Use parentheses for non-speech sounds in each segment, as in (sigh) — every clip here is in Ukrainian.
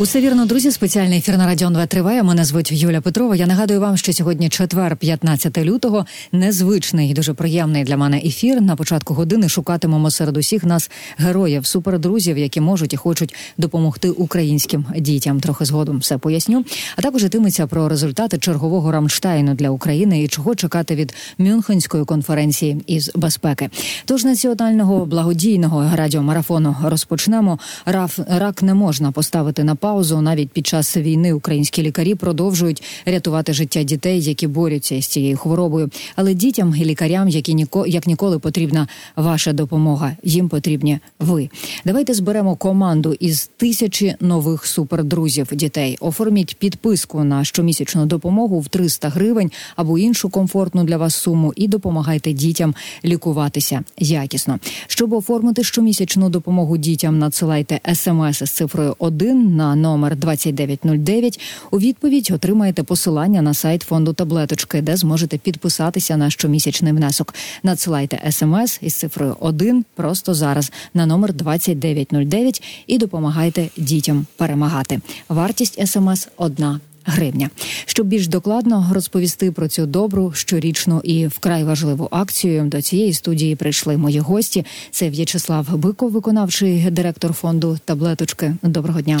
Усе вірно, друзі. Спеціальний ефір на Радіон 2 триває. Мене звуть Юля Петрова. Я нагадую вам, що сьогодні четвер, 15 лютого, незвичний і дуже приємний для мене ефір. На початку години шукатимемо серед усіх нас героїв, супердрузів, які можуть і хочуть допомогти українським дітям. Трохи згодом все поясню. А також йтиметься про результати чергового Рамштайну для України і чого чекати від Мюнхенської конференції із безпеки. Тож національного благодійного радіомарафону розпочнемо. Раф рак не можна поставити на паузу. Навіть під час війни українські лікарі продовжують рятувати життя дітей, які борються із цією хворобою. Але дітям і лікарям, які ніко як ніколи потрібна ваша допомога. Їм потрібні ви. Давайте зберемо команду із тисячі нових супердрузів дітей. Оформіть підписку на щомісячну допомогу в 300 гривень або іншу комфортну для вас суму, і допомагайте дітям лікуватися якісно. Щоб оформити щомісячну допомогу дітям, надсилайте смс із цифрою 1 на номер 2909. У відповідь отримаєте посилання на сайт фонду таблеточки, де зможете підписатися на щомісячний внесок. Надсилайте смс із цифрою 1 просто зараз на номер 2909 і допомагайте дітям перемагати. Вартість смс одна гривня. Щоб більш докладно розповісти про цю добру щорічну і вкрай важливу акцію до цієї студії прийшли мої гості. Це В'ячеслав Биков, виконавчий директор фонду таблеточки. Доброго дня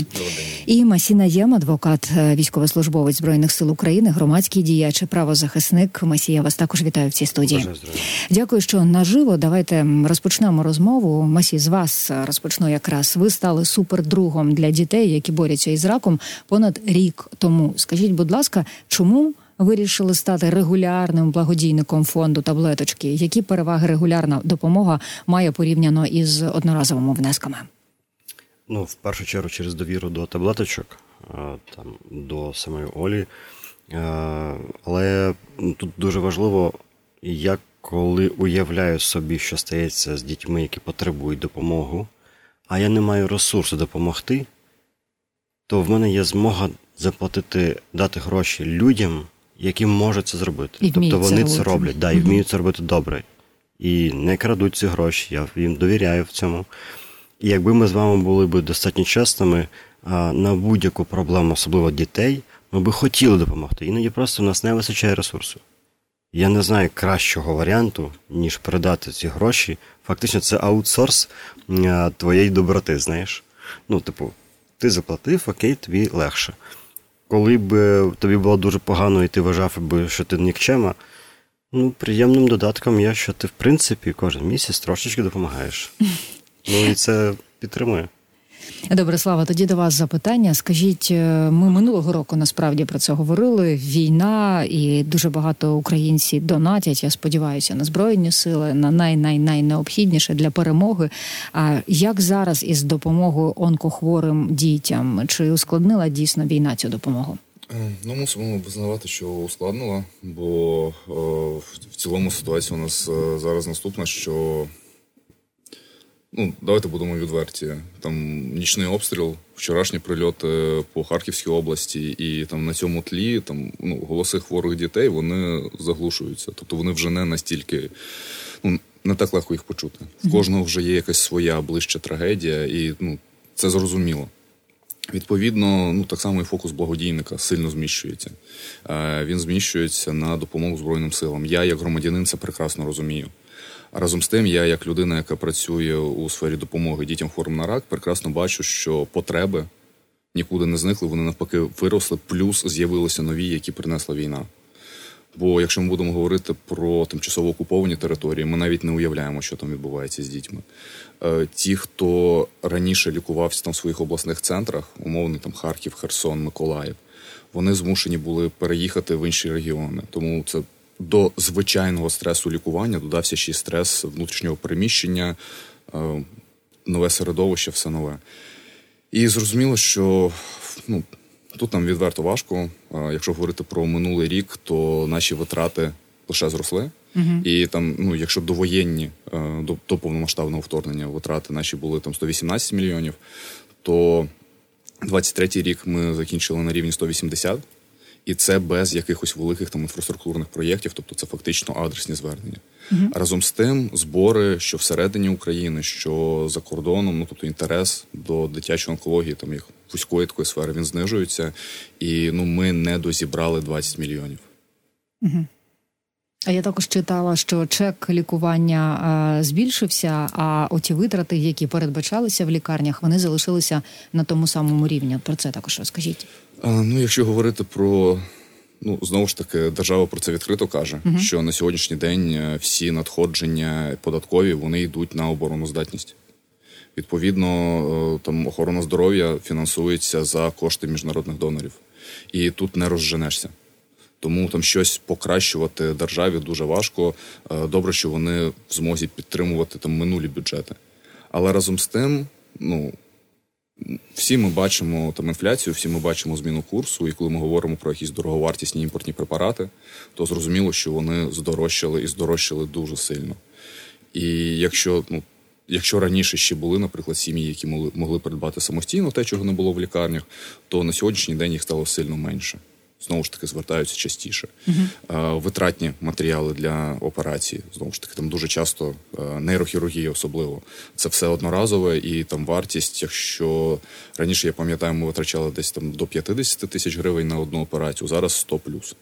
і Масіна Єм, адвокат, е, військовослужбовець збройних сил України, громадський діяч, правозахисник. Масія вас також вітаю в цій студії. Дякую, що наживо. Давайте розпочнемо розмову. Масі з вас розпочну якраз. Ви стали супердругом для дітей, які борються із раком понад рік тому. Скажіть, будь ласка, чому вирішили стати регулярним благодійником фонду таблеточки? Які переваги регулярна допомога має порівняно із одноразовими внесками? Ну, в першу чергу, через довіру до таблеточок, там до самої Олі. Але тут дуже важливо, як коли уявляю собі, що стається з дітьми, які потребують допомогу, а я не маю ресурсу допомогти, то в мене є змога заплатити, дати гроші людям, які можуть це зробити. І тобто вони це, роблять, да, і вміють це робити добре. І не крадуть ці гроші, я їм довіряю в цьому. І якби ми з вами були б достатньо чесними на будь-яку проблему, особливо дітей, ми би хотіли допомогти. Іноді просто в нас не вистачає ресурсу. Я не знаю кращого варіанту, ніж передати ці гроші. Фактично, це аутсорс твоєї доброти, знаєш. Ну, типу, ти заплатив, окей, тобі легше. Коли б тобі було дуже погано, і ти вважав, би, що ти нікчема, ну, приємним додатком є, що ти, в принципі, кожен місяць трошечки допомагаєш. (laughs) Ну і це підтримує. Добре, слава. Тоді до вас запитання. Скажіть, е, ми минулого року насправді про це говорили. Війна і дуже багато українців донатять. Я сподіваюся, на збройні сили на най-най-найнеобхідніше для перемоги. А як зараз із допомогою онкохворим дітям? Чи ускладнила дійсно війна цю допомогу? Е, ну, мусимо визнавати, що ускладнила, бо о, в цілому ситуація у нас е, зараз наступна, що Ну, давайте будемо відверті. Там нічний обстріл, вчорашні прильоти по Харківській області, і там на цьому тлі там ну, голоси хворих дітей вони заглушуються. Тобто вони вже не настільки ну не так легко їх почути. В кожного вже є якась своя ближча трагедія, і ну це зрозуміло. Відповідно, ну так само і фокус благодійника сильно зміщується. Е, Він зміщується на допомогу Збройним силам. Я, як громадянин, це прекрасно розумію. Разом з тим, я, як людина, яка працює у сфері допомоги дітям хворим на рак, прекрасно бачу, що потреби нікуди не зникли, вони навпаки виросли, плюс з'явилися нові, які принесла війна. Бо якщо ми будемо говорити про тимчасово окуповані території, ми навіть не уявляємо, що там відбувається з дітьми. Е, ті, хто раніше лікувався там в своїх обласних центрах, умовно там Харків, Херсон, Миколаїв, вони змушені були переїхати в інші регіони. Тому це до звичайного стресу лікування додався ще й стрес внутрішнього переміщення, е, нове середовище, все нове. І зрозуміло, що ну, тут нам відверто важко. Е, якщо говорити про минулий рік, то наші витрати лише зросли. Uh-huh. І там, ну, якщо довоєнні е, до, до повномасштабного вторгнення витрати наші були там 118 мільйонів, то 23-й рік ми закінчили на рівні 180 і це без якихось великих там інфраструктурних проєктів, тобто це фактично адресні звернення. Uh-huh. Разом з тим, збори, що всередині України, що за кордоном, ну тобто інтерес до дитячої онкології, там їх вузької такої сфери він знижується, і ну ми не дозібрали 20 мільйонів. Угу. А я також читала, що чек лікування а, збільшився, а оті витрати, які передбачалися в лікарнях, вони залишилися на тому самому рівні. Про це також розкажіть. А, ну, якщо говорити про ну знову ж таки, держава про це відкрито каже, uh що на сьогоднішній день е, всі надходження податкові вони йдуть на обороноздатність. Відповідно, е, там охорона здоров'я фінансується за кошти міжнародних донорів, і тут не розженешся. Тому там щось покращувати державі дуже важко. Е, добре, що вони в змозі підтримувати там минулі бюджети. Але разом з тим, ну всі ми бачимо там інфляцію, всі ми бачимо зміну курсу, і коли ми говоримо про якісь дороговартісні імпортні препарати, то зрозуміло, що вони здорожчали і здорожчали дуже сильно. І якщо ну. Якщо раніше ще були, наприклад, сім'ї, які могли придбати самостійно те, чого не було в лікарнях, то на сьогоднішній день їх стало сильно менше знову ж таки звертаються частіше. Uh-huh. Витратні матеріали для операції знову ж таки там дуже часто нейрохірургія, особливо це все одноразове і там вартість. Якщо раніше я пам'ятаю, ми витрачали десь там до 50 тисяч гривень на одну операцію, зараз 100 плюс.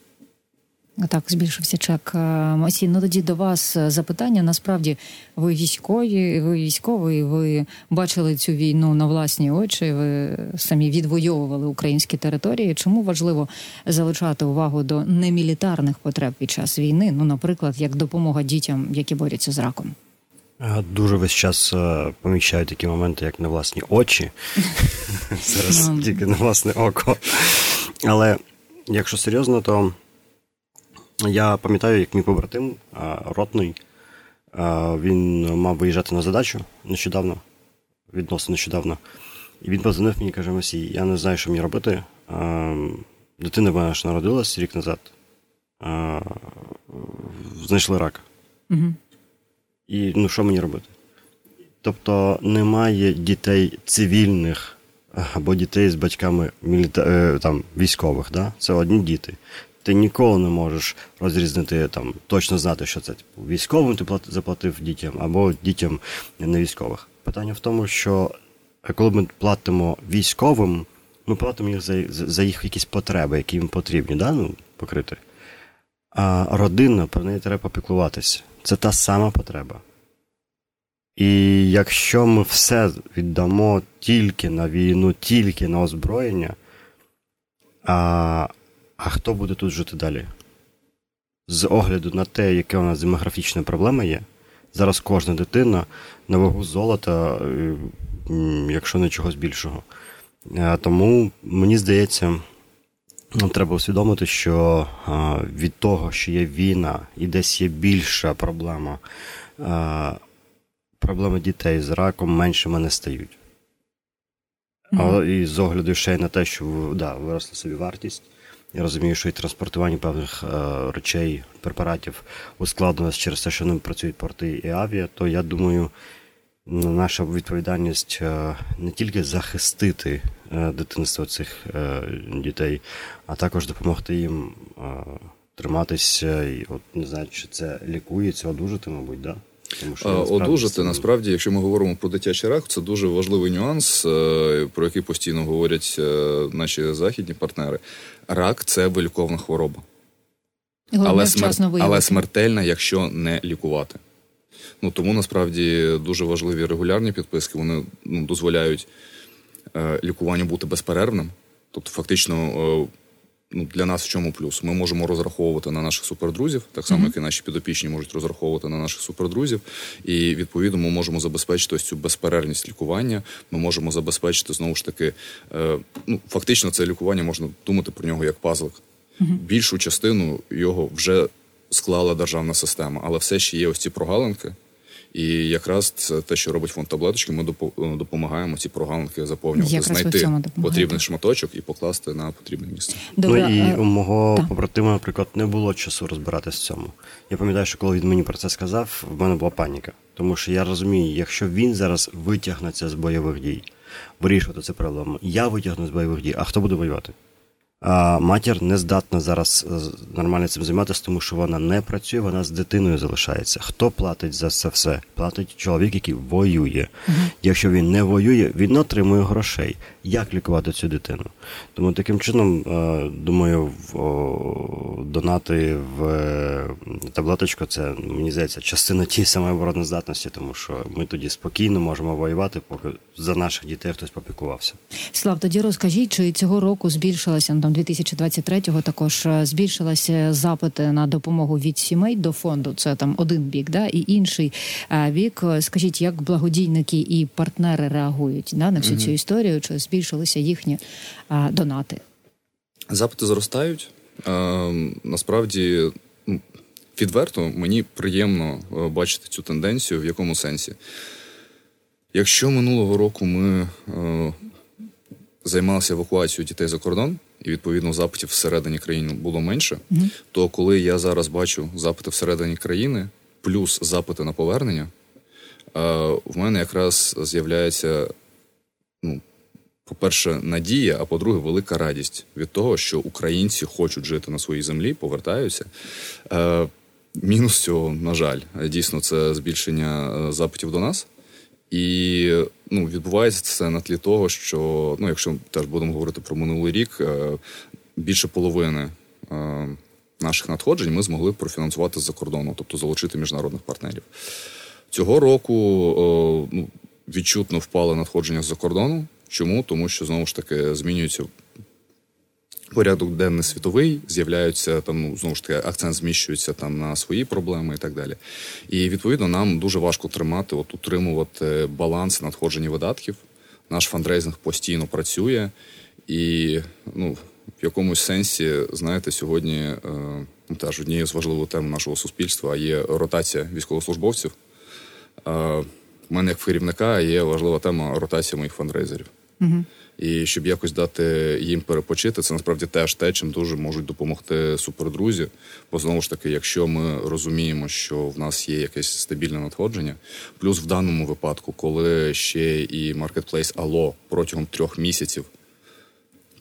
Так, збільшився чек. Масі, ну тоді до вас запитання. Насправді, ви військові, ви військовий, ви бачили цю війну на власні очі. Ви самі відвоювали українські території. Чому важливо залишати увагу до немілітарних потреб під час війни? Ну, наприклад, як допомога дітям, які борються з раком? Дуже весь час помічаю такі моменти, як на власні очі. (laughs) Зараз ну. тільки на власне око. Але якщо серйозно, то. Я пам'ятаю, як мій побратим ротний, він мав виїжджати на задачу нещодавно, відносно нещодавно. І він позвонив мені і каже: Масій, я не знаю, що мені робити. Дитина мене ж народилась рік назад. Знайшли рак. Угу. І ну, що мені робити? Тобто немає дітей цивільних або дітей з батьками міліта... Е, там, військових. Да? Це одні діти ти ніколи не можеш розрізнити там, точно знати, що це типу, військовим ти заплатив дітям або дітям не військових. Питання в тому, що е, коли ми платимо військовим, ми платимо їх за за їх якісь потреби, які їм потрібні, да? ну, покрити. А родина про неї треба попіклуватися. Це та сама потреба. І якщо ми все віддамо тільки на війну, тільки на озброєння, а а хто буде тут жити далі? З огляду на те, яке у нас демографічна проблема є, зараз кожна дитина на вагу золота, е, якщо не чогось більшого. Е, тому мені здається, нам треба усвідомити, що від того, що є війна і десь є більша проблема, проблеми дітей з раком меншими не стають. Mm-hmm. І з огляду ще й на те, що да, виросла собі вартість. Я розумію, що і транспортування певних е, речей, препаратів ускладнилось через те, що не працюють порти і авіа, то я думаю, наша відповідальність е, не тільки захистити е, дитинство цих дітей, а також допомогти їм триматися і от не знаю, чи це лікується, одужати, мабуть, да? Тому що одужати насправді, якщо ми говоримо про дитячий рак, це дуже важливий нюанс, е, про який постійно говорять е, наші західні партнери. Рак це виліковна хвороба, але, смер... але смертельна, якщо не лікувати. Ну тому насправді дуже важливі регулярні підписки. Вони ну, дозволяють е, лікуванню бути безперервним, тобто, фактично ну, для нас в чому плюс? Ми можемо розраховувати на наших супердрузів, так само, mm-hmm. як і наші підопічні можуть розраховувати на наших супердрузів. І відповідно ми можемо забезпечити ось цю безперервність лікування. Ми можемо забезпечити знову ж таки, е, ну фактично, це лікування можна думати про нього як пазлик. Mm-hmm. Більшу частину його вже склала державна система, але все ще є ось ці прогалинки. І якраз це те, що робить фонд таблеточки, ми е, допомагаємо ці прогалинки заповнювати, якраз знайти потрібний шматочок і покласти на потрібне місце. Добре. Ну і е, у мого так. побратима, наприклад, не було часу розбиратися в цьому. Я пам'ятаю, що коли він мені про це сказав, в мене була паніка. Тому що я розумію, якщо він зараз витягнеться з бойових дій, вирішувати це проблему, я витягну з бойових дій, а хто буде воювати? А матір не здатна зараз е, нормально цим займатися, тому що вона не працює, вона з дитиною залишається. Хто платить за це все? Платить чоловік, який воює. uh Якщо він не воює, він отримує грошей. Як лікувати цю дитину. Тому таким чином, е, думаю, донати в е, таблеточку це мені здається частина тієї самої обороноздатності, тому що ми тоді спокійно можемо воювати, поки за наших дітей хтось попікувався. Слав, тоді розкажіть, чи цього року збільшилася ну, там 2023-го також е, збільшилися запити на допомогу від сімей до фонду. Це там один бік, да і інший бік. Скажіть, як благодійники і партнери реагують да, на всю цю історію? Чи збільшилися їхні а, донати? Запити зростають. А, насправді, ну, відверто, мені приємно е, бачити цю тенденцію, в якому сенсі. Якщо минулого року ми е, займалися евакуацією дітей за кордон, і відповідно запитів всередині країни було менше, mm-hmm. то коли я зараз бачу запити всередині країни, плюс запити на повернення, е, в мене якраз з'являється ну, по-перше, надія, а по-друге, велика радість від того, що українці хочуть жити на своїй землі, повертаються. Е, Мінус цього, на жаль, дійсно, це збільшення е, запитів до нас. І ну, відбувається це на тлі того, що ну, якщо теж будемо говорити про минулий рік, е, більше половини е, наших надходжень ми змогли профінансувати з-за кордону, тобто залучити міжнародних партнерів. Цього року ну, відчутно впали надходження з-за кордону. Чому? Тому що знову ж таки змінюється порядок денний світовий, з'являються там, ну знову ж таки, акцент зміщується там на свої проблеми і так далі. І відповідно нам дуже важко тримати, от утримувати баланс надходження видатків. Наш фандрейзинг постійно працює, і ну, в якомусь сенсі, знаєте, сьогодні е, ну, теж однією з важливих тем нашого суспільства є ротація військовослужбовців. Е, у мене як керівника є важлива тема ротації моїх фандрейзерів. Угу. І щоб якось дати їм перепочити, це насправді теж те, чим дуже можуть допомогти супердрузі. Бо знову ж таки, якщо ми розуміємо, що в нас є якесь стабільне надходження, плюс в даному випадку, коли ще і маркетплейс Ало протягом трьох місяців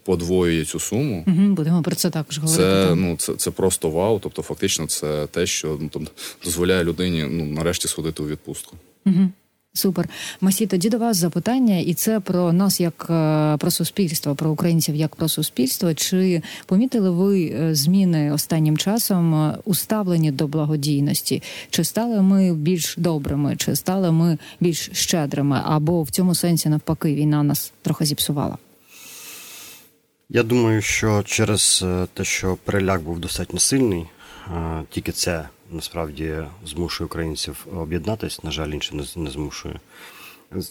подвоює цю суму, угу, будемо про це також говорити. Це ну це це просто вау. Тобто, фактично, це те, що ну там дозволяє людині ну нарешті сходити у відпустку. Угу. Супер, Масі, тоді до вас запитання, і це про нас як е, про суспільство, про українців як про суспільство. Чи помітили ви е, зміни останнім часом е, у ставленні до благодійності? Чи стали ми більш добрими, чи стали ми більш щедрими? Або в цьому сенсі навпаки війна нас трохи зіпсувала? Я думаю, що через те, що переляк був достатньо сильний, тільки це насправді змушує українців об'єднатися, на жаль, інше не змушує.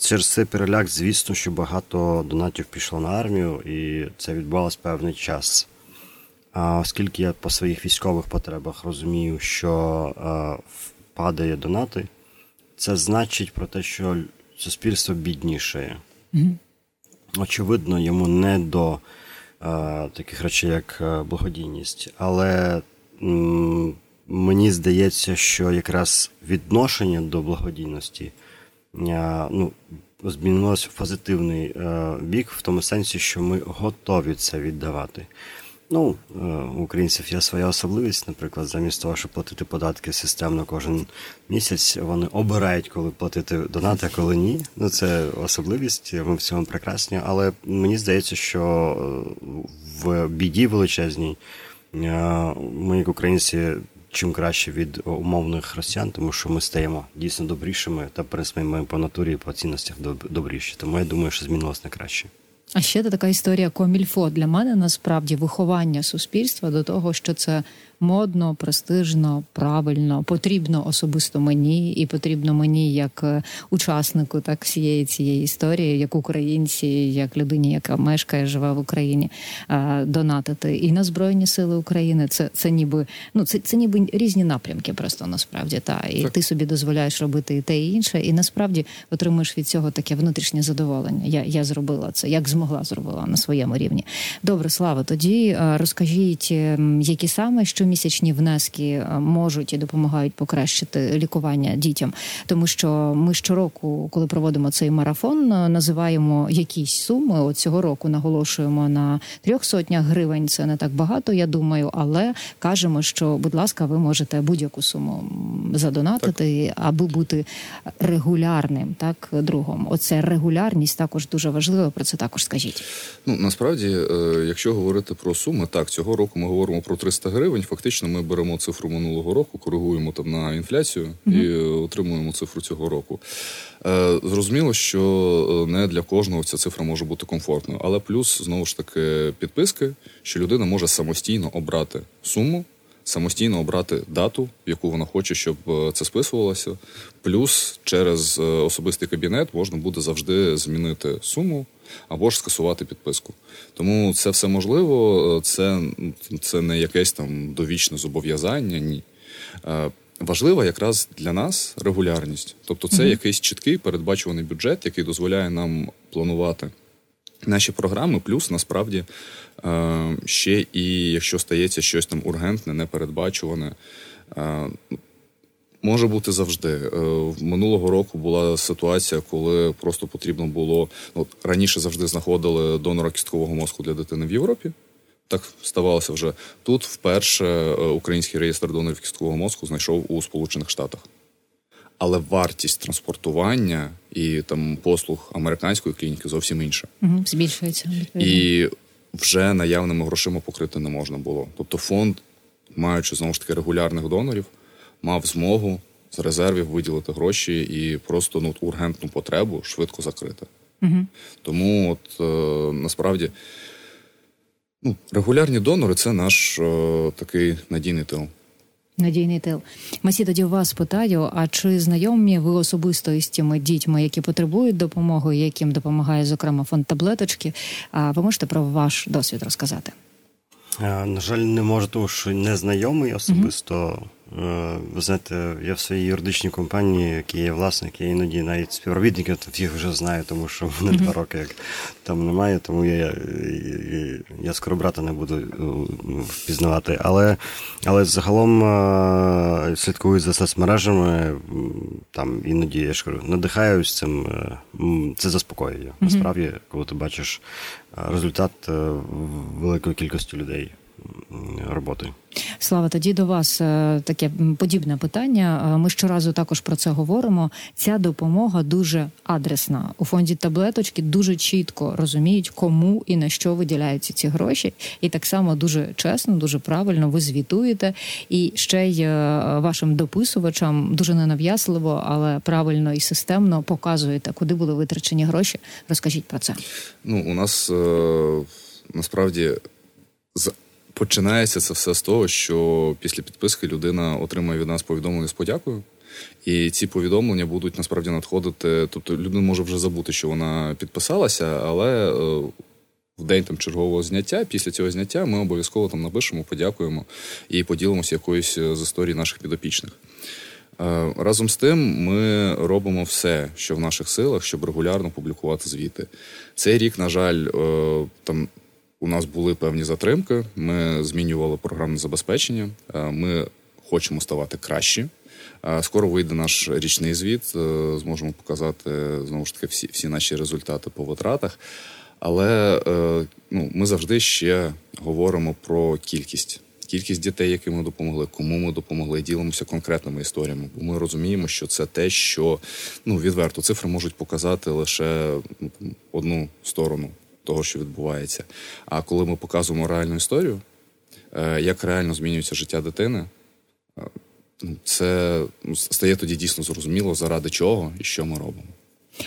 Через цей переляк, звісно, що багато донатів пішло на армію, і це відбувалось певний час. А оскільки я по своїх військових потребах розумію, що падає донати, це значить про те, що суспільство біднішає. Mm-hmm. Очевидно, йому не до таких речей, як благодійність, але м- мені здається, що якраз відношення до благодійності ну, змінилося в позитивний е, бік, в тому сенсі, що ми готові це віддавати. Ну, е, у українців є своя особливість, наприклад, замість того, щоб платити податки системно кожен місяць, вони обирають, коли платити донати, а коли ні. Ну, це особливість, ми в цьому прекрасні. Але мені здається, що е, в біді величезній ми, як українці, чим краще від умовних росіян, тому що ми стаємо дійсно добрішими та пересміємо по натурі по цінностях добріші. Тому я думаю, що змінилось на краще. А ще така історія комільфо для мене насправді виховання суспільства до того, що це модно, престижно, правильно, потрібно особисто мені, і потрібно мені як е, учаснику так всієї цієї історії, як українці, як людині, яка мешкає, живе в Україні, е, донатити і на збройні сили України. Це це ніби ну це це ніби різні напрямки, просто насправді та і так. ти собі дозволяєш робити і те і інше, і насправді отримуєш від цього таке внутрішнє задоволення. Я я зробила це, як змогла зробила на своєму рівні. Добре, слава. Тоді е, розкажіть, які саме що щомісячні внески можуть і допомагають покращити лікування дітям, тому що ми щороку, коли проводимо цей марафон, називаємо якісь суми. От цього року наголошуємо на трьох сотнях гривень. Це не так багато, я думаю, але кажемо, що будь ласка, ви можете будь-яку суму задонатити, так. аби бути регулярним, так другом. Оце регулярність також дуже важливо. Про це також скажіть. Ну насправді, е, якщо говорити про суми, так цього року ми говоримо про 300 гривень. Фактично, ми беремо цифру минулого року, коригуємо там на інфляцію угу. і отримуємо цифру цього року. Е, зрозуміло, що е, не для кожного ця цифра може бути комфортною, але плюс знову ж таки підписки, що людина може самостійно обрати суму самостійно обрати дату, яку вона хоче, щоб е, це списувалося. Плюс через е, особистий кабінет можна буде завжди змінити суму або ж скасувати підписку. Тому це все можливо, це, це не якесь там довічне зобов'язання. Ні. Е, важлива якраз для нас регулярність, тобто це mm-hmm. якийсь чіткий передбачуваний бюджет, який дозволяє нам планувати наші програми, плюс насправді е, ще і якщо стається щось там ургентне, непередбачуване. Е, може бути завжди. Е, минулого року була ситуація, коли просто потрібно було. От раніше завжди знаходили донора кісткового мозку для дитини в Європі. Так ставалося вже тут. Вперше український реєстр донорів кісткового мозку знайшов у Сполучених Штатах але вартість транспортування і там послуг американської клініки зовсім інша. Угу, Збільшується і вже наявними грошима покрити не можна було. Тобто, фонд, маючи знову ж таки регулярних донорів, мав змогу з резервів виділити гроші і просто ну ургентну потребу швидко закрити. Угу. Тому, от е, насправді. Ну, регулярні донори це наш е, такий надійний тил. Надійний тил. Масі, тоді вас питаю: а чи знайомі ви особисто із тими дітьми, які потребують допомоги, яким допомагає зокрема фонд таблеточки? А ви можете про ваш досвід розказати? На жаль, не можу, тому що не знайомий особисто. Е, ви знаєте, я в своїй юридичній компанії, які є власник, я іноді навіть співробітників всіх вже знаю, тому що в мене два роки як там немає, тому я я, я скоро брата не буду е, впізнавати. Але але загалом е, слідкую за соцмережами, там іноді я ж кажу, надихаюсь цим, це заспокоює. Насправді, коли ти бачиш результат великої кількості людей роботи. Слава, тоді до вас е, таке подібне питання. Е, ми щоразу також про це говоримо. Ця допомога дуже адресна. У фонді таблеточки дуже чітко розуміють, кому і на що виділяються ці гроші, і так само дуже чесно, дуже правильно ви звітуєте. І ще й е, вашим дописувачам дуже ненав'язливо, але правильно і системно показуєте, куди були витрачені гроші. Розкажіть про це. Ну у нас насправді з Починається це все з того, що після підписки людина отримає від нас повідомлення з подякою, і ці повідомлення будуть насправді надходити. Тобто людина може вже забути, що вона підписалася, але е, в день там чергового зняття, після цього зняття, ми обов'язково там напишемо, подякуємо і поділимося якоюсь з історій наших підопічних. Е, разом з тим, ми робимо все, що в наших силах, щоб регулярно публікувати звіти. Цей рік, на жаль, е, там у нас були певні затримки. Ми змінювали програмне забезпечення. Е, ми хочемо ставати кращі. Е, скоро вийде наш річний звіт. Е, зможемо показати знову ж таки всі всі наші результати по витратах. Але ну, ми завжди ще говоримо про кількість. Кількість дітей, яким ми допомогли, кому ми допомогли, ділимося конкретними історіями. Бо ми розуміємо, що це те, що ну відверто цифри можуть показати лише ну, одну сторону того, що відбувається. А коли ми показуємо реальну історію, е, як реально змінюється життя дитини, е, ну, це ну, стає тоді дійсно зрозуміло, заради чого і що ми робимо.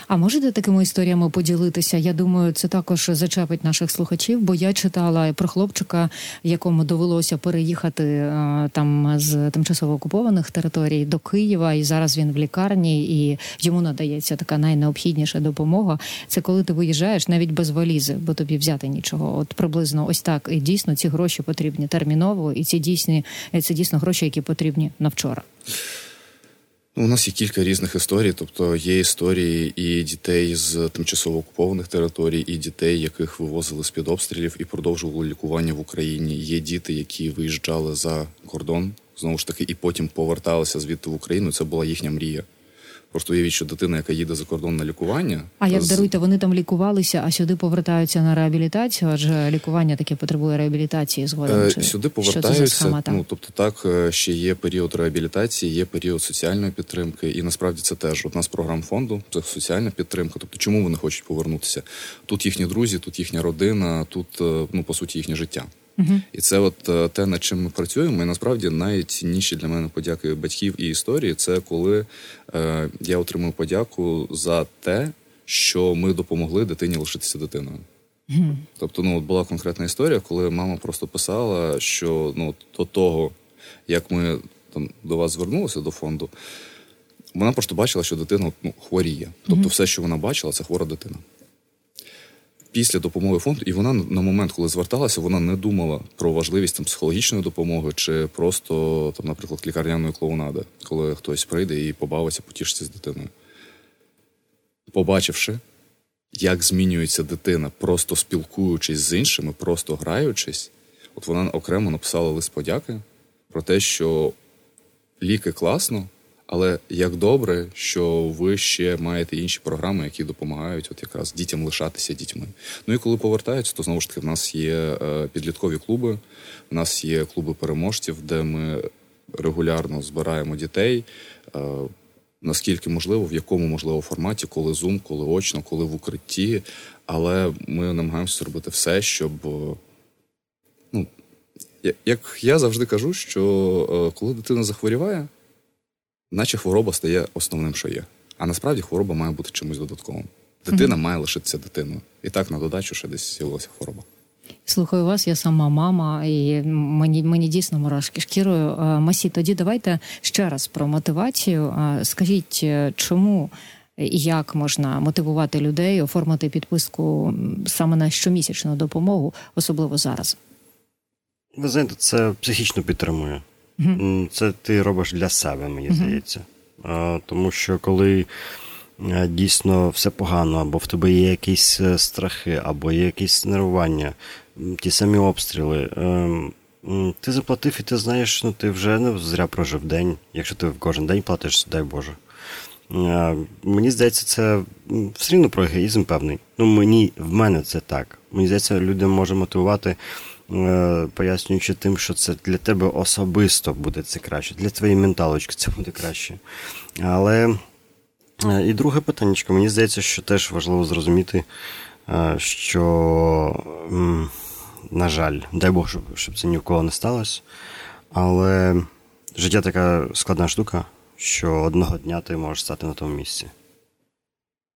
А можете такими історіями поділитися? Я думаю, це також зачепить наших слухачів, бо я читала про хлопчика, якому довелося переїхати е, там з тимчасово окупованих територій до Києва, і зараз він в лікарні, і йому надається така найнеобхідніша допомога. Це коли ти виїжджаєш навіть без валізи, бо тобі взяти нічого. От приблизно ось так. І дійсно ці гроші потрібні терміново, і ці дійсні це дійсно гроші, які потрібні на вчора. Ну, у нас є кілька різних історій. Тобто є історії і дітей з тимчасово окупованих територій, і дітей, яких вивозили з під обстрілів і продовжували лікування в Україні. Є діти, які виїжджали за кордон знову ж таки, і потім поверталися звідти в Україну. Це була їхня мрія. Просто уявіть, що дитина, яка їде за кордон на лікування. А як з... даруйте, вони там лікувалися, а сюди повертаються на реабілітацію, адже лікування таке потребує реабілітації згодом. Е, Чи сюди повертаються. схема? Ну тобто, так е, ще є період реабілітації, є період соціальної підтримки, і насправді це теж одна з програм фонду. Це соціальна підтримка. Тобто, чому вони хочуть повернутися? Тут їхні друзі, тут їхня родина, тут е, ну по суті їхнє життя. Угу. І це от е, те, над чим ми працюємо. І насправді найцінніші для мене подяки батьків і історії це коли е, я отримую подяку за те, що ми допомогли дитині лишитися дитиною. Тобто, ну от була конкретна історія, коли мама просто писала, що ну до того, як ми там до вас звернулися до фонду, вона просто бачила, що дитина ну, хворіє. Тобто, Мгм. все, що вона бачила, це хвора дитина. Після допомоги фонду, і вона на момент, коли зверталася, вона не думала про важливість там психологічної допомоги чи просто там, наприклад, лікарняної клоунади, коли хтось прийде і побавиться, потішиться з дитиною. Побачивши, як змінюється дитина, просто спілкуючись з іншими, просто граючись, от вона окремо написала лист подяки про те, що ліки класно, але як добре, що ви ще маєте інші програми, які допомагають от якраз дітям лишатися дітьми. Ну і коли повертаються, то знову ж таки в нас є е, підліткові клуби, в нас є клуби переможців, де ми регулярно збираємо дітей. е, Наскільки можливо, в якому можливо форматі, коли зум, коли очно, коли в укритті. Але ми намагаємося зробити все, щоб е, ну, як я завжди кажу, що коли дитина захворіває, наче хвороба стає основним, що є. А насправді хвороба має бути чимось додатковим. Дитина має лишитися дитиною. І так на додачу ще десь з'явилася хвороба. Слухаю вас, я сама мама, і мені мені дійсно мурашки шкірою. Е, Масі, тоді давайте ще раз про мотивацію. Е, Скажіть, е, чому і як можна мотивувати людей оформити підписку саме на щомісячну допомогу, особливо зараз? Ви знаєте, це психічно підтримує. Це ти робиш для себе, мені здається. А, Тому що коли е, дійсно все погано, або в тебе є якісь е, страхи, або є якісь нервування, ті самі обстріли. ем, Ти заплатив, і ти знаєш, ну ти вже не зря прожив день, якщо ти кожен день платиш, дай Боже. Мені здається, це все рівно про егоїзм певний. Ну, мені, в мене це так. Мені здається, людям може мотивувати, пояснюючи тим, що це для тебе особисто буде це краще, для твоєї менталочки це буде краще. Але е, і друге питання, мені здається, що теж важливо зрозуміти, е, що, на жаль, дай Бог, щоб, це ні в кого не сталося. Але життя така складна штука, що одного дня ти можеш стати на тому місці.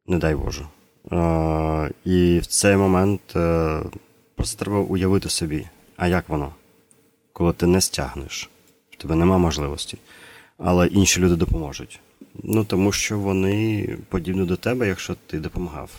Не дай Боже. Е, і в цей момент е, просто треба уявити собі, а як воно, коли ти не стягнеш, в тебе нема можливості, але інші люди допоможуть. Ну тому що вони подібні до тебе, якщо ти допомагав.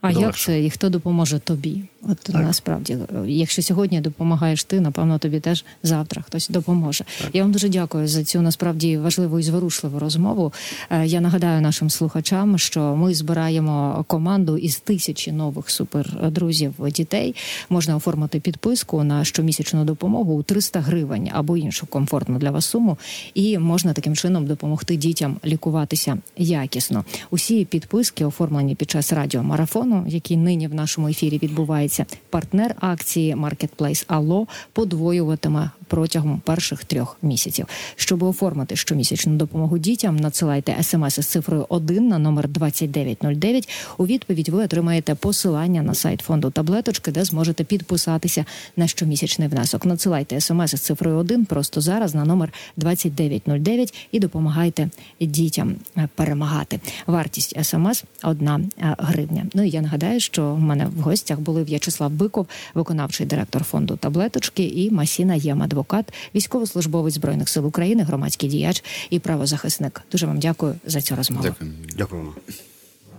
А Буде як це і хто допоможе тобі? От Так. насправді, якщо сьогодні допомагаєш ти, напевно, тобі теж завтра хтось допоможе. Так. Я вам дуже дякую за цю насправді важливу і зворушливу розмову. Е, Я нагадаю нашим слухачам, що ми збираємо команду із тисячі нових супердрузів дітей. Можна оформити підписку на щомісячну допомогу у 300 гривень або іншу комфортну для вас суму, і можна таким чином допомогти дітям лікуватися якісно. Усі підписки оформлені під час радіомарафону, який нині в нашому ефірі відбувається. Партнер акції Marketplace Allo подвоюватиме протягом перших трьох місяців. Щоб оформити щомісячну допомогу дітям, надсилайте смс із цифрою 1 на номер 2909. У відповідь ви отримаєте посилання на сайт фонду таблеточки, де зможете підписатися на щомісячний внесок. Надсилайте смс із цифрою 1 просто зараз на номер 2909 і допомагайте дітям е, перемагати. Вартість смс 1 гривня. Ну і я нагадаю, що в мене в гостях були В'ячеслав Биков, виконавчий директор фонду таблеточки, і Масіна Єм, адвокат, військовослужбовець збройних сил України, громадський діяч і правозахисник. Дуже вам дякую за цю розмову. Дякую. Дякую.